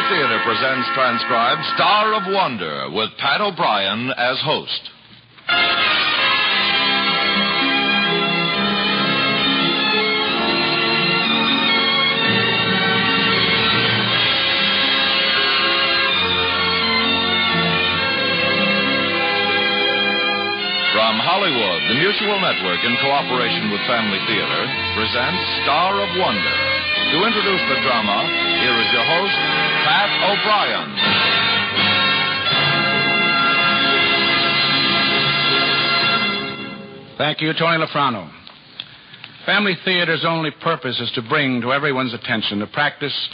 Family Theater presents transcribed Star of Wonder with Pat O'Brien as host. From Hollywood, the Mutual Network, in cooperation with Family Theater, presents Star of Wonder. To introduce the drama, here is your host, Pat O'Brien. Thank you, Tony Lafrano. Family Theater's only purpose is to bring to everyone's attention a practice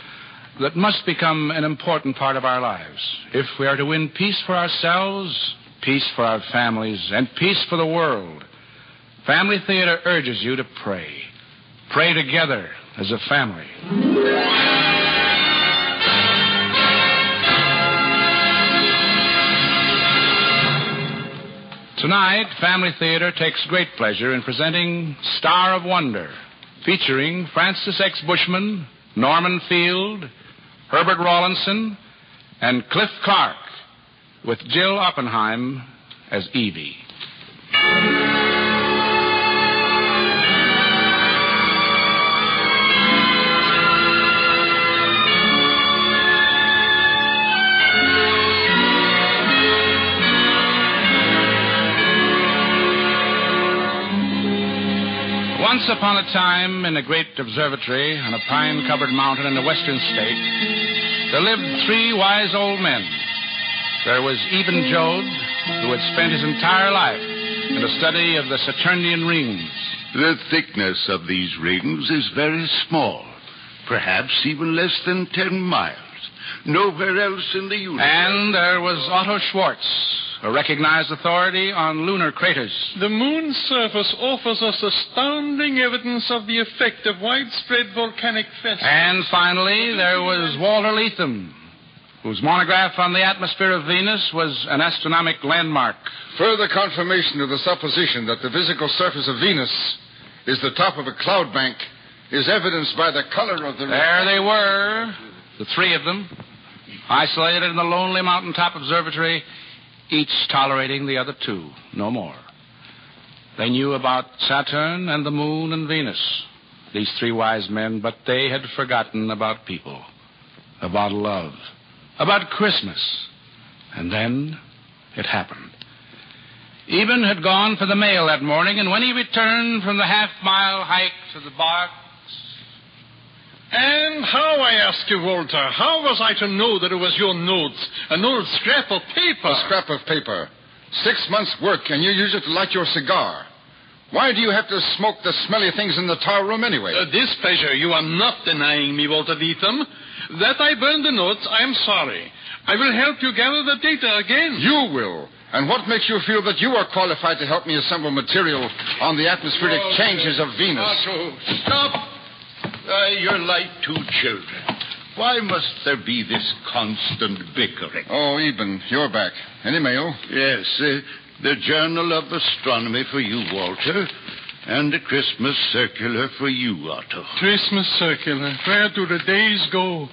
that must become an important part of our lives. If we are to win peace for ourselves, peace for our families, and peace for the world, Family Theater urges you to pray. Pray together as a family. Tonight, Family Theater takes great pleasure in presenting Star of Wonder, featuring Francis X. Bushman, Norman Field, Herbert Rawlinson, and Cliff Clark, with Jill Oppenheim as Evie. Once upon a time, in a great observatory on a pine covered mountain in a western state, there lived three wise old men. There was Eben Jode, who had spent his entire life in the study of the Saturnian rings. The thickness of these rings is very small, perhaps even less than ten miles. Nowhere else in the universe. And there was Otto Schwartz, a recognized authority on lunar craters. The moon's surface offers us astounding evidence of the effect of widespread volcanic festivals. And finally, there was Walter Leatham, whose monograph on the atmosphere of Venus was an astronomic landmark. Further confirmation of the supposition that the physical surface of Venus is the top of a cloud bank is evidenced by the color of the. There they were, the three of them, isolated in the lonely mountaintop observatory, each tolerating the other two, no more. They knew about Saturn and the moon and Venus, these three wise men, but they had forgotten about people, about love, about Christmas. And then it happened. Eben had gone for the mail that morning, and when he returned from the half mile hike to the box, And how, I ask you, Walter, how was I to know that it was your notes? An old scrap of paper. A scrap of paper. Six months' work, and you use it to light your cigar. Why do you have to smoke the smelly things in the tower room anyway? Uh, this pleasure you are not denying me, Walter Leatham. That I burned the notes, I am sorry. I will help you gather the data again. You will. And what makes you feel that you are qualified to help me assemble material on the atmospheric Oh, changes of Venus? Otto, stop! Uh, you're like two children. Why must there be this constant bickering? Oh, Eben, you're back. Any mail? Yes, uh, the Journal of Astronomy for you, Walter, and a Christmas circular for you, Otto. Christmas circular. Where do the days go?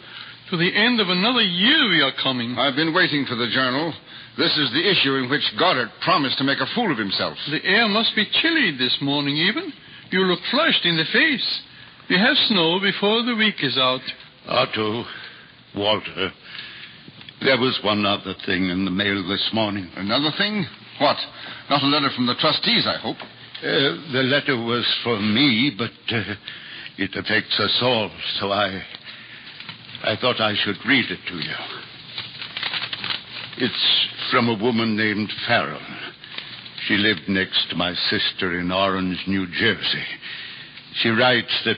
To the end of another year we are coming. I've been waiting for the journal. This is the issue in which Goddard promised to make a fool of himself. The air must be chilly this morning, Eben. You look flushed in the face. We have snow before the week is out. Otto, Walter, there was one other thing in the mail this morning. Another thing? What? Not a letter from the trustees, I hope. Uh, the letter was for me, but uh, it affects us all, so I. I thought I should read it to you. It's from a woman named Farrell. She lived next to my sister in Orange, New Jersey. She writes that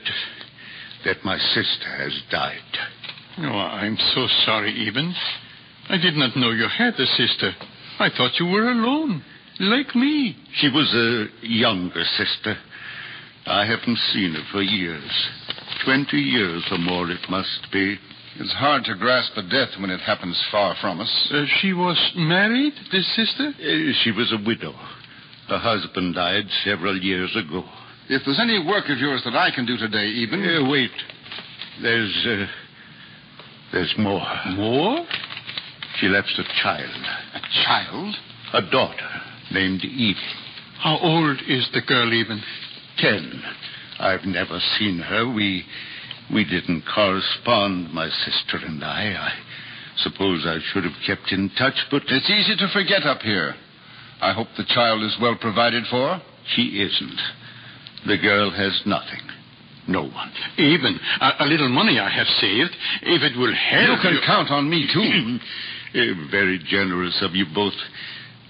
that my sister has died. Oh, I'm so sorry, Eben. I did not know you had a sister. I thought you were alone, like me. She was a younger sister. I haven't seen her for years. Twenty years or more it must be. It's hard to grasp a death when it happens far from us. Uh, she was married, this sister? Uh, she was a widow. Her husband died several years ago. If there's any work of yours that I can do today, Eben. Uh, wait. There's uh, There's more. More? She left a child, A child? a daughter named Eve. How old is the girl Eben? Ten. I've never seen her. We we didn't correspond, my sister and I. I suppose I should have kept in touch, but It's easy to forget up here. I hope the child is well provided for. she isn't. The girl has nothing. No one. Even a, a little money I have saved, if it will help. You can count on me, too. Eh, very generous of you both.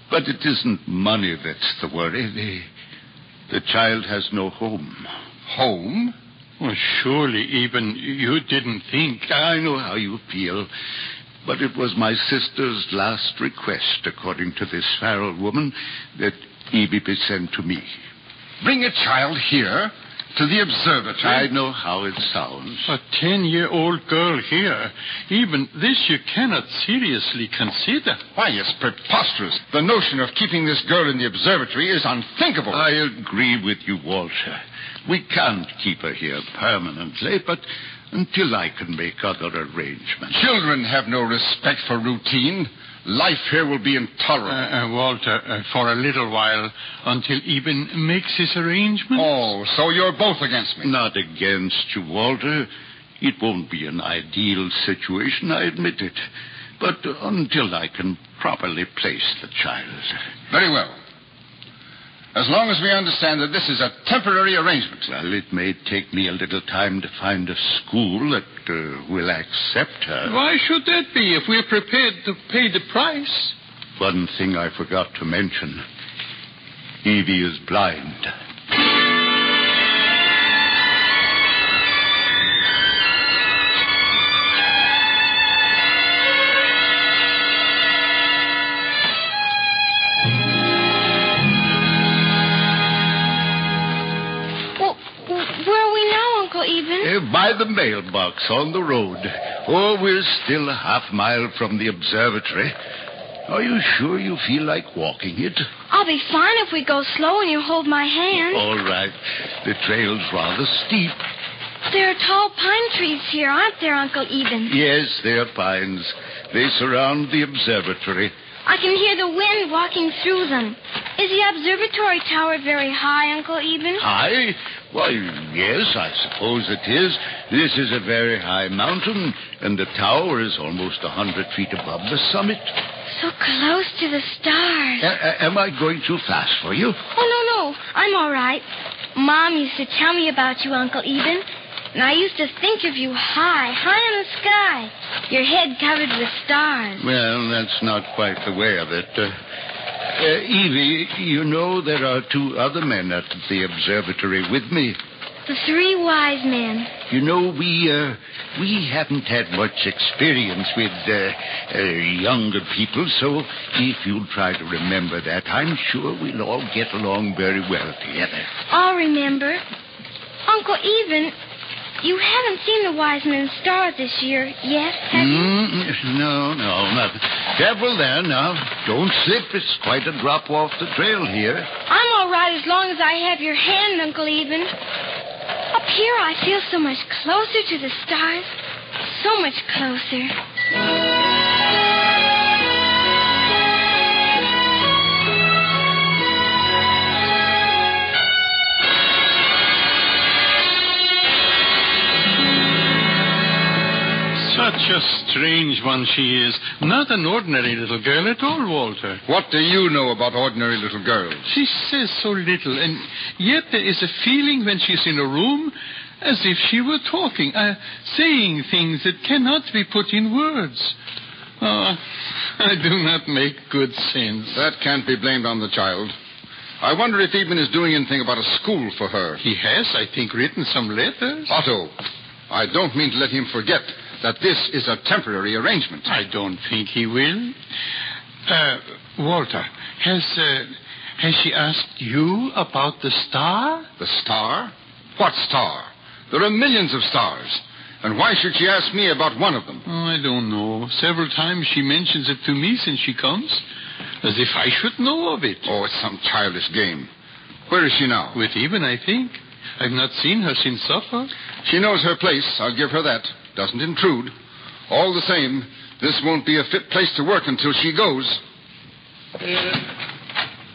But it isn't money that's the worry. The, the child has no home. Home? Well, surely, Eben you didn't think. I know how you feel. But it was my sister's last request, according to this Farrell woman, that Evie be sent to me. Bring a child here to the observatory. I know how it sounds. A ten-year-old girl here. Eben this you cannot seriously consider. Why, it's preposterous. The notion of keeping this girl in the observatory is unthinkable. I agree with you, Walter. We can't keep her here permanently, but until I can make other arrangements. Children have no respect for routine. Life here will be Uh, intolerable. uh, Walter, uh, for a little while, until Eben makes his arrangements. oh, so you're both against me. Not against you, Walter. It won't be an ideal situation, I admit it. But until I can properly place the child. Very well. As long as we understand that this is a temporary arrangement. Well, it may take me a little time to find a school that uh, will accept her. Why should that be if we're prepared to pay the price? One thing I forgot to mention Evie is blind. By the mailbox on the road. Oh, we're still a half mile from the observatory. Are you sure you feel like walking it? I'll be fine if we go slow and you hold my hand. All right. The trail's rather steep. There are tall pine trees here, aren't there, Uncle Eben? Yes, they're pines. They surround the observatory. I can hear the wind walking through them. Is the observatory tower very high, Uncle Eben? High? Why, yes, I suppose it is. This is a very high mountain, and the tower is almost a hundred feet above the summit. So close to the stars. A- am I going too fast for you? Oh, no, no. I'm all right. Mom used to tell me about you, Uncle Eben. And I used to think of you high, high in the sky. Your head covered with stars. Well, that's not quite the way of it. Uh, uh, Evie, you know there are two other men at the observatory with me. The three wise men. You know, we uh, we haven't had much experience with uh, uh, younger people, so if you'll try to remember that, I'm sure we'll all get along very well together. I'll remember. Uncle Eben, you haven't seen the wise men's star this year yet, have you? Mm, no, no, not. Careful there now. Don't slip. It's quite a drop off the trail here. I'm all right as long as I have your hand, Uncle Eben. Up here, I feel so much closer to the stars. So much closer. Such a strange one she is. Not an ordinary little girl at all, Walter. What do you know about ordinary little girls? She says so little, and yet there is a feeling when she's in a room as if she were talking, uh, saying things that cannot be put in words. Oh, I do not make good sense. That can't be blamed on the child. I wonder if Eben is doing anything about a school for her. He has, I think, written some letters. Otto, I don't mean to let him forget that this is a temporary arrangement. I don't think he will. Uh, Walter, has uh, has she asked you about the star? The star? What star? There are millions of stars. And why should she ask me about one of them? Oh, I don't know. Several times she mentions it to me since she comes, as if I should know of it. Oh, it's some childish game. Where is she now? With Eben, I think. I've not seen her since supper. She knows her place. I'll give her that. Doesn't intrude. All the same, this won't be a fit place to work until she goes.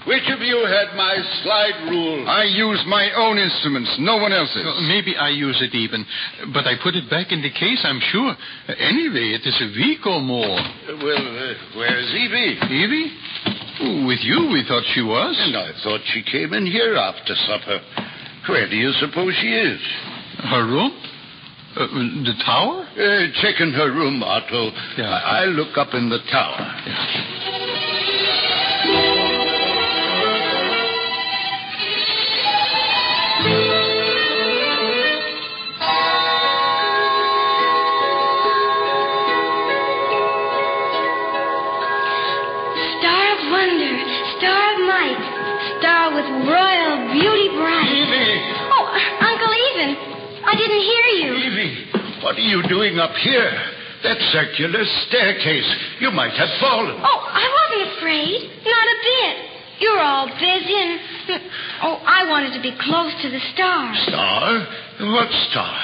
Which of you had my slide rule? I use my own instruments, no one else's. Uh, maybe I use it even, but I put it back in the case, I'm sure. Uh, anyway, it is a week or more. Well, uh, where's Evie? Evie? With you, we thought she was. And I thought she came in here after supper. Where do you suppose she is? Her room? Uh, the tower? Uh, check in her room, Otto. Yeah. I- I'll look up in the tower. Star what are you doing up here? That circular staircase. You might have fallen. Oh, I wasn't afraid. Not a bit. You're all busy and. Oh, I wanted to be close to the stars. Star? What star?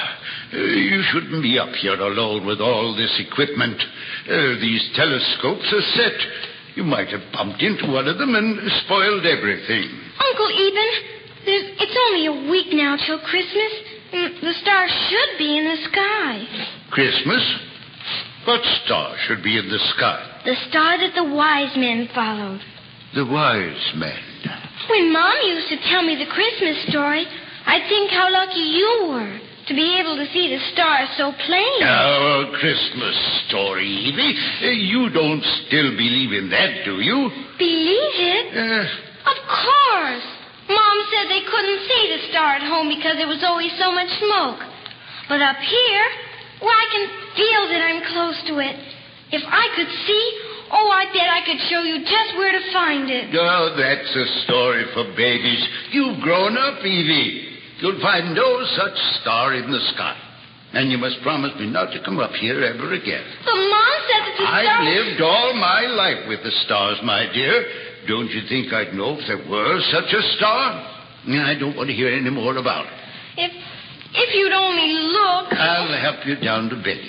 Uh, you shouldn't be up here alone with all this equipment. Uh, these telescopes are set. You might have bumped into one of them and spoiled everything. Uncle Eben, it's only a week now till Christmas. And The stars should be in the sky. Christmas? What star should be in the sky? The star that the wise men followed. The wise men. When Mom used to tell me the Christmas story, I'd think how lucky you were to be able to see the star so plain. Our Christmas story, Evie. You don't still believe in that, do you? Believe it? Uh, Of course. Mom said they couldn't see the star at home because there was always so much smoke. But up here, well, I can feel that I'm close to it. If I could see, oh, I bet I could show you just where to find it. oh, that's a story for babies. You've grown up, Evie. You'll find no such star in the sky. And you must promise me not to come up here ever again. But Mom said that the I've lived all my life with the stars, my dear. Don't you think I'd know if there were such a star? I don't want to hear any more about it. If, if you'd only look... I'll help you down to bed.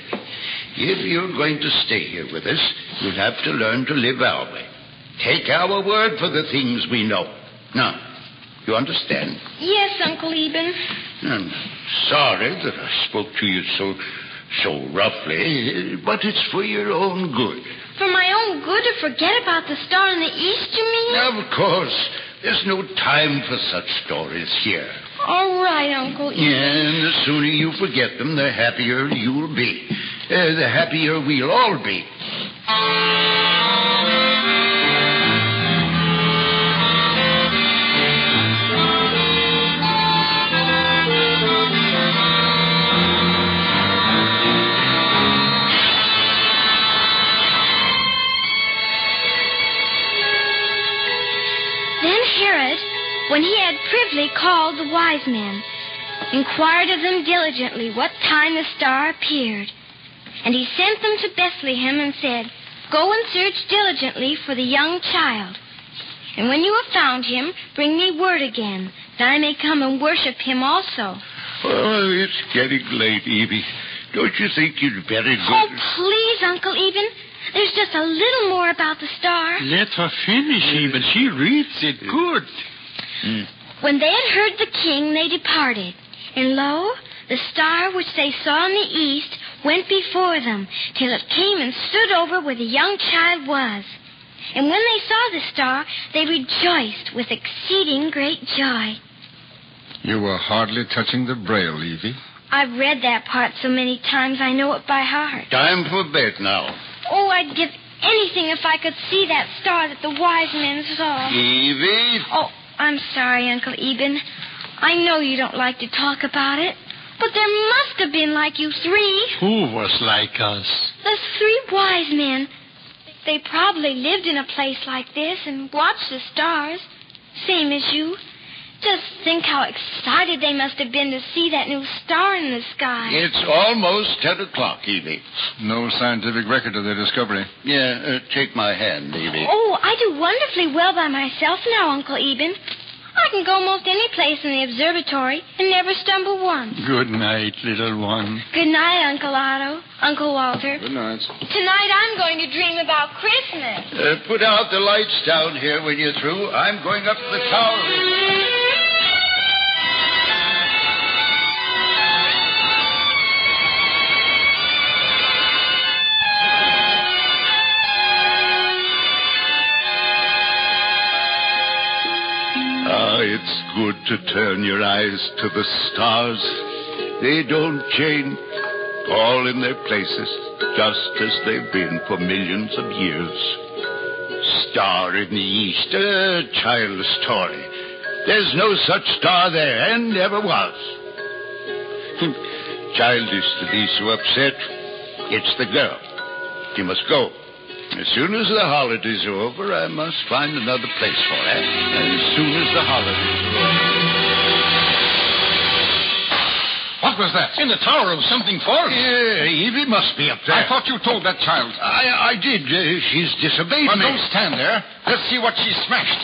If you're going to stay here with us, you'll have to learn to live our way. Take our word for the things we know. Now, you understand? Yes, Uncle Eben. I'm sorry that I spoke to you so so roughly, but it's for your own good. For my own good to forget about the star in the east, you mean? Of course, there's no time for such stories here. All right, Uncle Eben. And the sooner you forget them, the happier you'll be. Uh, the happier we'll all be. Wise men, inquired of them diligently what time the star appeared. And he sent them to Bethlehem and said, Go and search diligently for the young child. And when you have found him, bring me word again, that I may come and worship him also. Oh, it's getting late, Evie. Don't you think you'd better go? Oh, please, Uncle Eben. There's just a little more about the star. Let her finish, Eben. She reads it mm. good. Mm. When they had heard the king, they departed. And lo, the star which they saw in the east went before them, till it came and stood over where the young child was. And when they saw the star, they rejoiced with exceeding great joy. You were hardly touching the braille, Evie. I've read that part so many times I know it by heart. Time for bed now. Oh, I'd give anything if I could see that star that the wise men saw. Evie? Oh, I'm sorry, Uncle Eben. I know you don't like to talk about it, but there must have been like you three. Who was like us? The three wise men. They probably lived in a place like this and watched the stars, same as you. Just think how excited they must have been to see that new star in the sky. It's almost ten o'clock, Evie. No scientific record of their discovery. Yeah, uh, take my hand, Evie. Oh, I do wonderfully well by myself now, Uncle Eben. I can go most any place in the observatory and never stumble once. Good night, little one. Good night, Uncle Otto, Uncle Walter. Good night. Tonight I'm going to dream about Christmas. Uh, put out the lights down here when you're through. I'm going up to the tower. It's good to turn your eyes to the stars. They don't change. All in their places, just as they've been for millions of years. Star in the east, a child's toy. There's no such star there, and never was. Hmm. Childish to be so upset. It's the girl. She must go. As soon as the holidays are over, I must find another place for her. As soon as the holidays are over. What was that? In the tower of something false. Yeah, Evie must be up there. I thought you told that child. I, I did. Uh, she's disobeyed Well, me. don't stand there. Let's see what she smashed.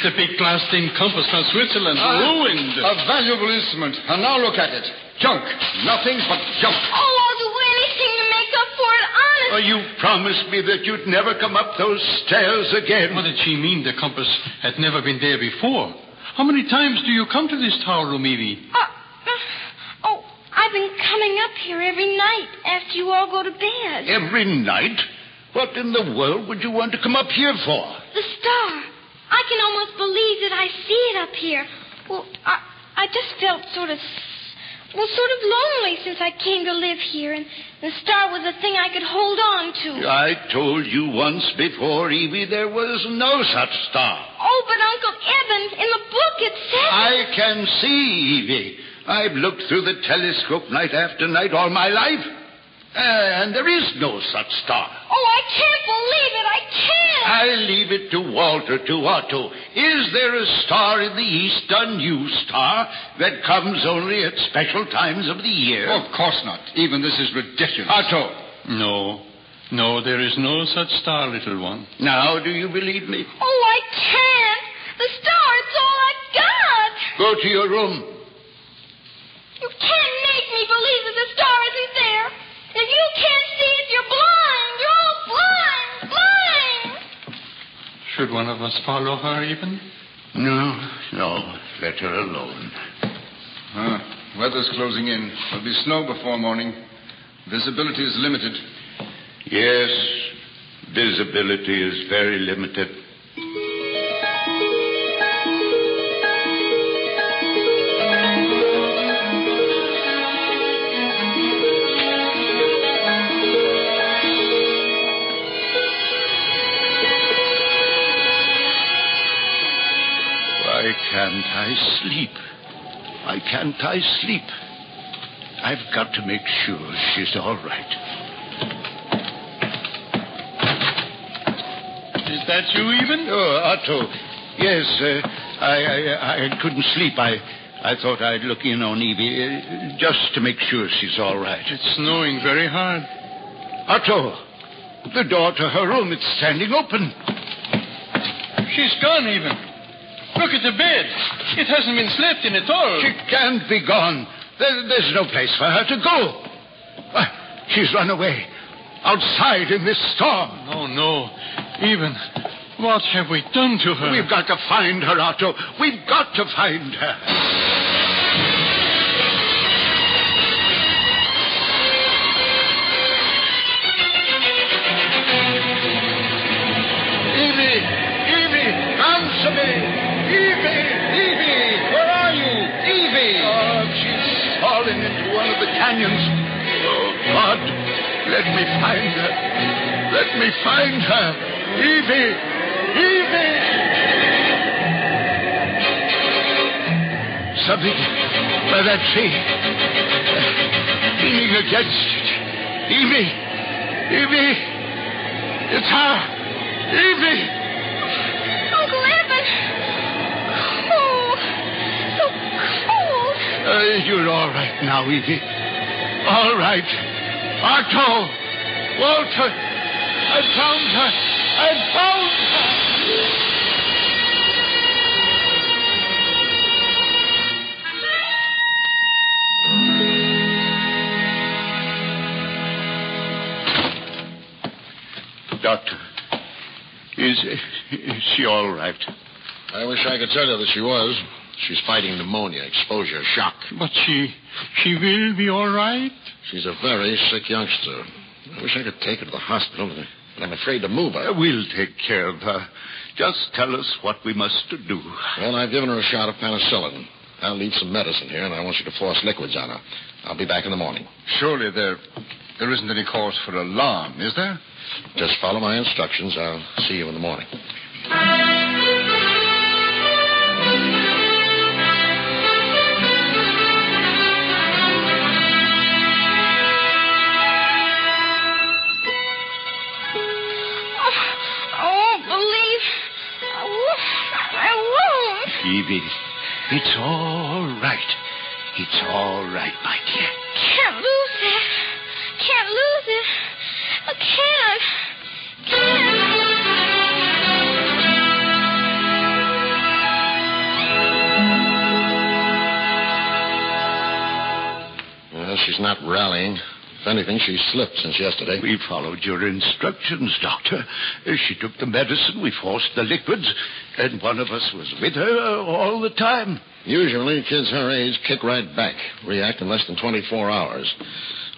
Before. It's the big glass-stained compass from Switzerland. Ah, Ruined. A valuable instrument. And now look at it. Junk. Nothing but junk. Oh, I'll do anything to make up for it, honest. Oh, you promised me that you'd never come up those stairs again. What did she mean the compass had never been there before? How many times do you come to this tower room, Evie? Uh, uh, oh, I've been coming up here every night after you all go to bed. Every night? What in the world would you want to come up here for? The star. I can almost believe that I see it up here. Well, I, I just felt sort of, well, sort of lonely since I came to live here, and the star was a thing I could hold on to. I told you once before, Evie, there was no such star. Oh, but Uncle Eben, in the book it says. I can see, Evie. I've looked through the telescope night after night all my life. Uh, and there is no such star. Oh, I can't believe it. I can't. I leave it to Walter, to Otto. Is there a star in the east, a new star, that comes only at special times of the year? Of course not. Eben this is ridiculous. Otto, No. No, there is no such star, little one. now do you believe me? Oh, I can't. The star, it's all I've got. Go to your room. You can't make me believe that the star isn't there. Should one of us follow her, Eben? No, no, let her alone. Ah, weather's closing in. There'll be snow before morning. Visibility is limited. Yes, visibility is very limited. I sleep? Why can't I sleep? I've got to make sure she's all right. Is that you, Eben? Oh, Otto. Yes, uh, I, I I couldn't sleep. I I thought I'd look in on Evie uh, just to make sure she's all right. It's snowing very hard. Otto, the door to her room it's standing open. She's gone, Eben. Look at the bed. It hasn't been slept in at all. She can't be gone. There, there's no place for her to go. Why, she's run away outside in this storm. Oh, no. Eben. What have we done to her? We've got to find her, Otto. We've got to find her. Evie! Evie! Evie! Where are you? Evie! Oh, she's fallen into one of the canyons. Oh, God! Let me find her. Let me find her. Evie! Evie! Something by that tree. Leaning against it. Evie! Evie! It's her! Evie! Uh, you're all right now, Evie. All right. Otto! Walter! I found her! I found her! Doctor, is, is she all right? I wish I could tell you that she was. She's fighting pneumonia, exposure, shock. But she she will be all right. She's a very sick youngster. I wish I could take her to the hospital, but I'm afraid to move her. We'll take care of her. Just tell us what we must do. Well, I've given her a shot of penicillin. I'll leave some medicine here, and I want you to force liquids on her. I'll be back in the morning. Surely there, there isn't any cause for alarm, is there? Just follow my instructions. I'll see you in the morning. Evie, it's all right. It's all right, my dear. Can't lose it. Can't lose it. I can't. Well, she's not rallying. If anything, she's slipped since yesterday. We followed your instructions, Doctor. She took the medicine, we forced the liquids, and one of us was with her all the time. Usually, kids her age kick right back, react in less than 24 hours.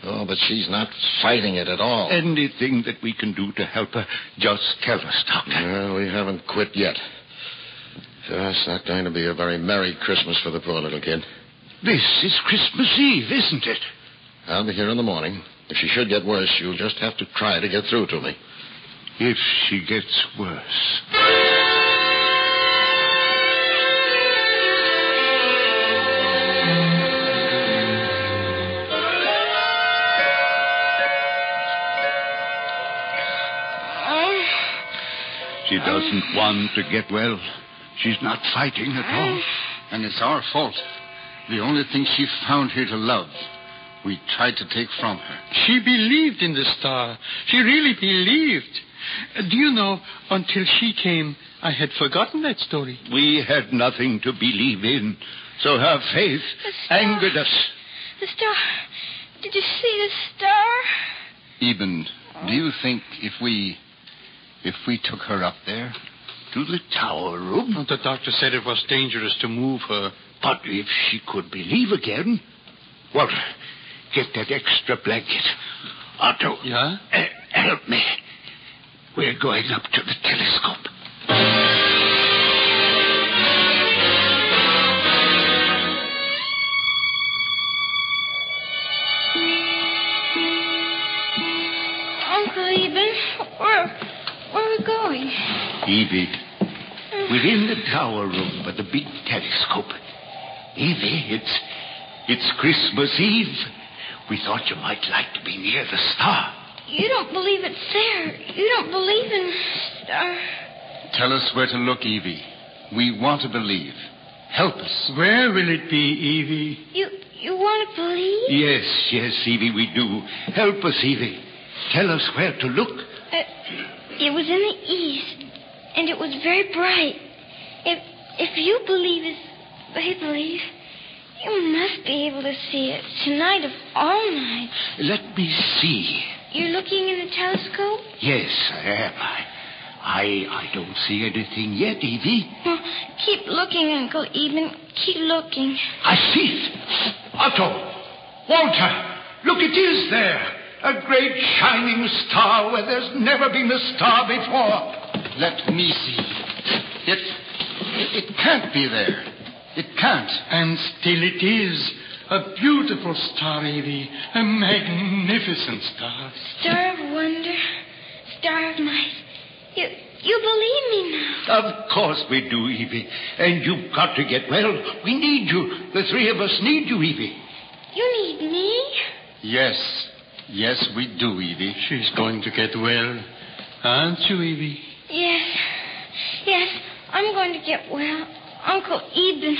Oh, but she's not fighting it at all. Anything that we can do to help her, just tell us, Doctor. Well, we haven't quit yet. It's not going to be a very merry Christmas for the poor little kid. This is Christmas Eve, isn't it? I'll be here in the morning. If she should get worse, you'll just have to try to get through to me. If she gets worse. She doesn't want to get well. She's not fighting at all. And it's our fault. The only thing she found here to love, we tried to take from her. She believed in the star. She really believed. Do you know, until she came, I had forgotten that story. We had nothing to believe in, so her faith angered us. the star. Did you see the star? Eben, do you think if we, if we took her up there, To the tower room. The doctor said it was dangerous to move her. But if she could believe again. Well, get that extra blanket. Otto. Yeah? uh, help me. We're going up to the telescope. Uncle Eben, where, where are we going? Evie, we're in the tower room with the big telescope. Evie, it's it's Christmas Eve. We thought you might like to be near the star. You don't believe it's there. You don't believe in star. tell us where to look, Evie. We want to believe. Help us. Where will it be, Evie? You you want to believe? Yes, yes, Evie, we do. Help us, Evie. Tell us where to look. Uh, it was in the east, and it was very bright. If if you believe as they believe, you must be able to see it tonight of all nights. Let me see. You're looking in the telescope? Yes, I am. I, I, I don't see anything yet, Evie. Well, keep looking, Uncle Eben. Keep looking. I see it. Otto! Walter! Look, it is there. A great shining star where there's never been a star before. Let me see. It, it, it can't be there. It can't. And still it is. A beautiful star, Evie. A magnificent star. Star of wonder, star of night. You you believe me now? Of course we do, Evie. And you've got to get well. We need you. The three of us need you, Evie. You need me? Yes. Yes, we do, Evie. She's going to get well. Aren't you, Evie? Yes. Yes, I'm going to get well. Uncle Eben.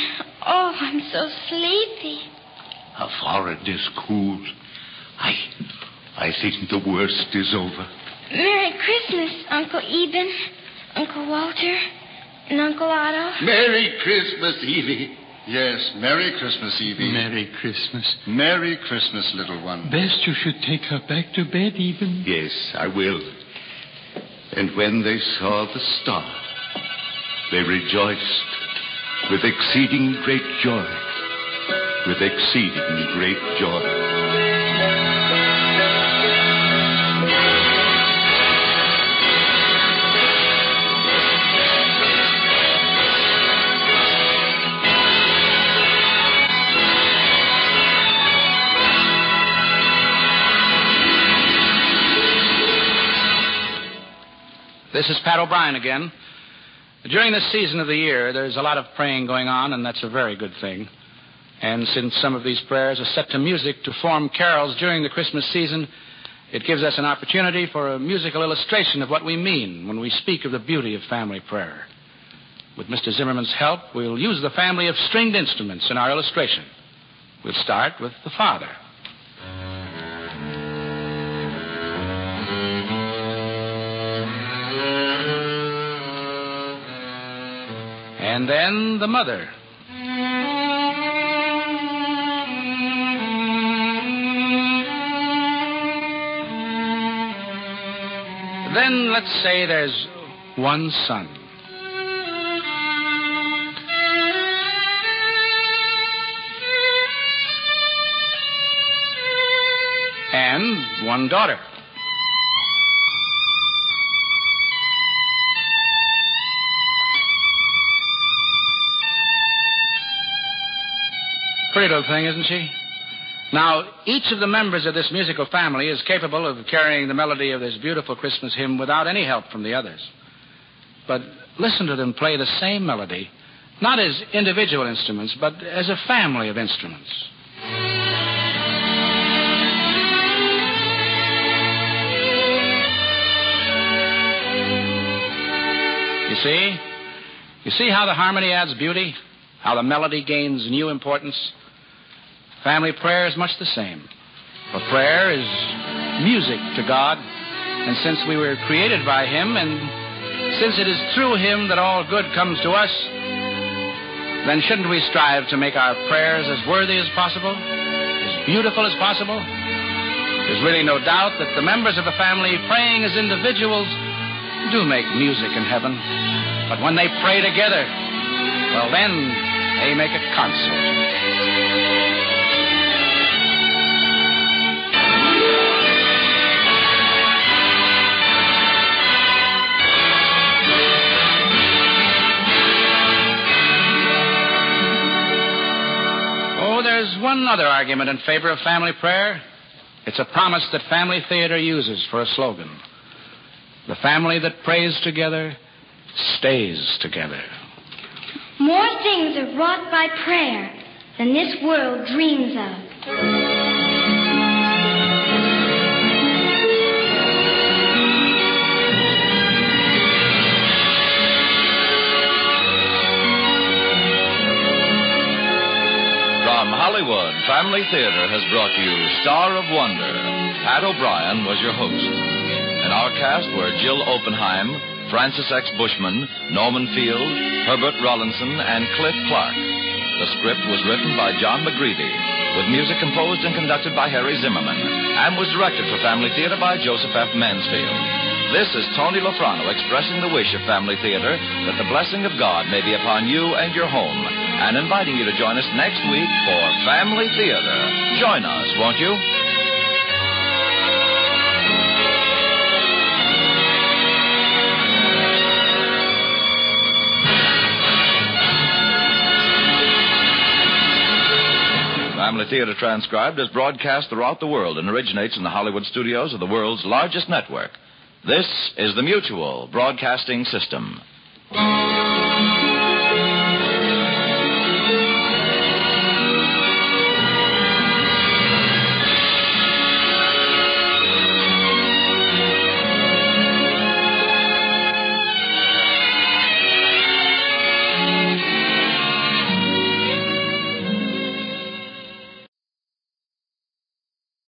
Oh, I'm so sleepy. How far it is cool. I, I think the worst is over. Merry Christmas, Uncle Eben, Uncle Walter, and Uncle Otto. Merry Christmas, Evie. Yes, Merry Christmas, Evie. Merry Christmas. Merry Christmas, little one. Best you should take her back to bed, Eben. Yes, I will. And when they saw the star, they rejoiced with exceeding great joy. With exceeding great joy. This is Pat O'Brien again. During this season of the year, there's a lot of praying going on, and that's a very good thing. And since some of these prayers are set to music to form carols during the Christmas season, it gives us an opportunity for a musical illustration of what we mean when we speak of the beauty of family prayer. With Mr. Zimmerman's help, we'll use the family of stringed instruments in our illustration. We'll start with the father. And then the mother. Then let's say there's one son. And one daughter. Pretty little thing, isn't she? Now, each of the members of this musical family is capable of carrying the melody of this beautiful Christmas hymn without any help from the others. But listen to them play the same melody, not as individual instruments, but as a family of instruments. You see? You see how the harmony adds beauty? How the melody gains new importance? Family prayer is much the same. For prayer is music to God. And since we were created by Him, and since it is through Him that all good comes to us, then shouldn't we strive to make our prayers as worthy as possible, as beautiful as possible? There's really no doubt that the members of a family praying as individuals do make music in heaven. But when they pray together, well, then they make a concert. Oh, there's one other argument in favor of family prayer. It's a promise that Family Theater uses for a slogan. The family that prays together stays together. More things are wrought by prayer than this world dreams of. From Hollywood, Family Theater has brought you Star of Wonder. Pat O'Brien was your host. In our cast were Jill Oppenheim, Francis X. Bushman, Norman Field, Herbert Rawlinson, and Cliff Clark. The script was written by John McGreevey, with music composed and conducted by Harry Zimmerman, and was directed for Family Theater by Joseph F. Mansfield. This is Tony Lafrano expressing the wish of Family Theater that the blessing of God may be upon you and your home, and inviting you to join us next week for Family Theater. Join us, won't you? Family Theater Transcribed is broadcast throughout the world and originates in the Hollywood studios of the world's largest network. This is the Mutual Broadcasting System.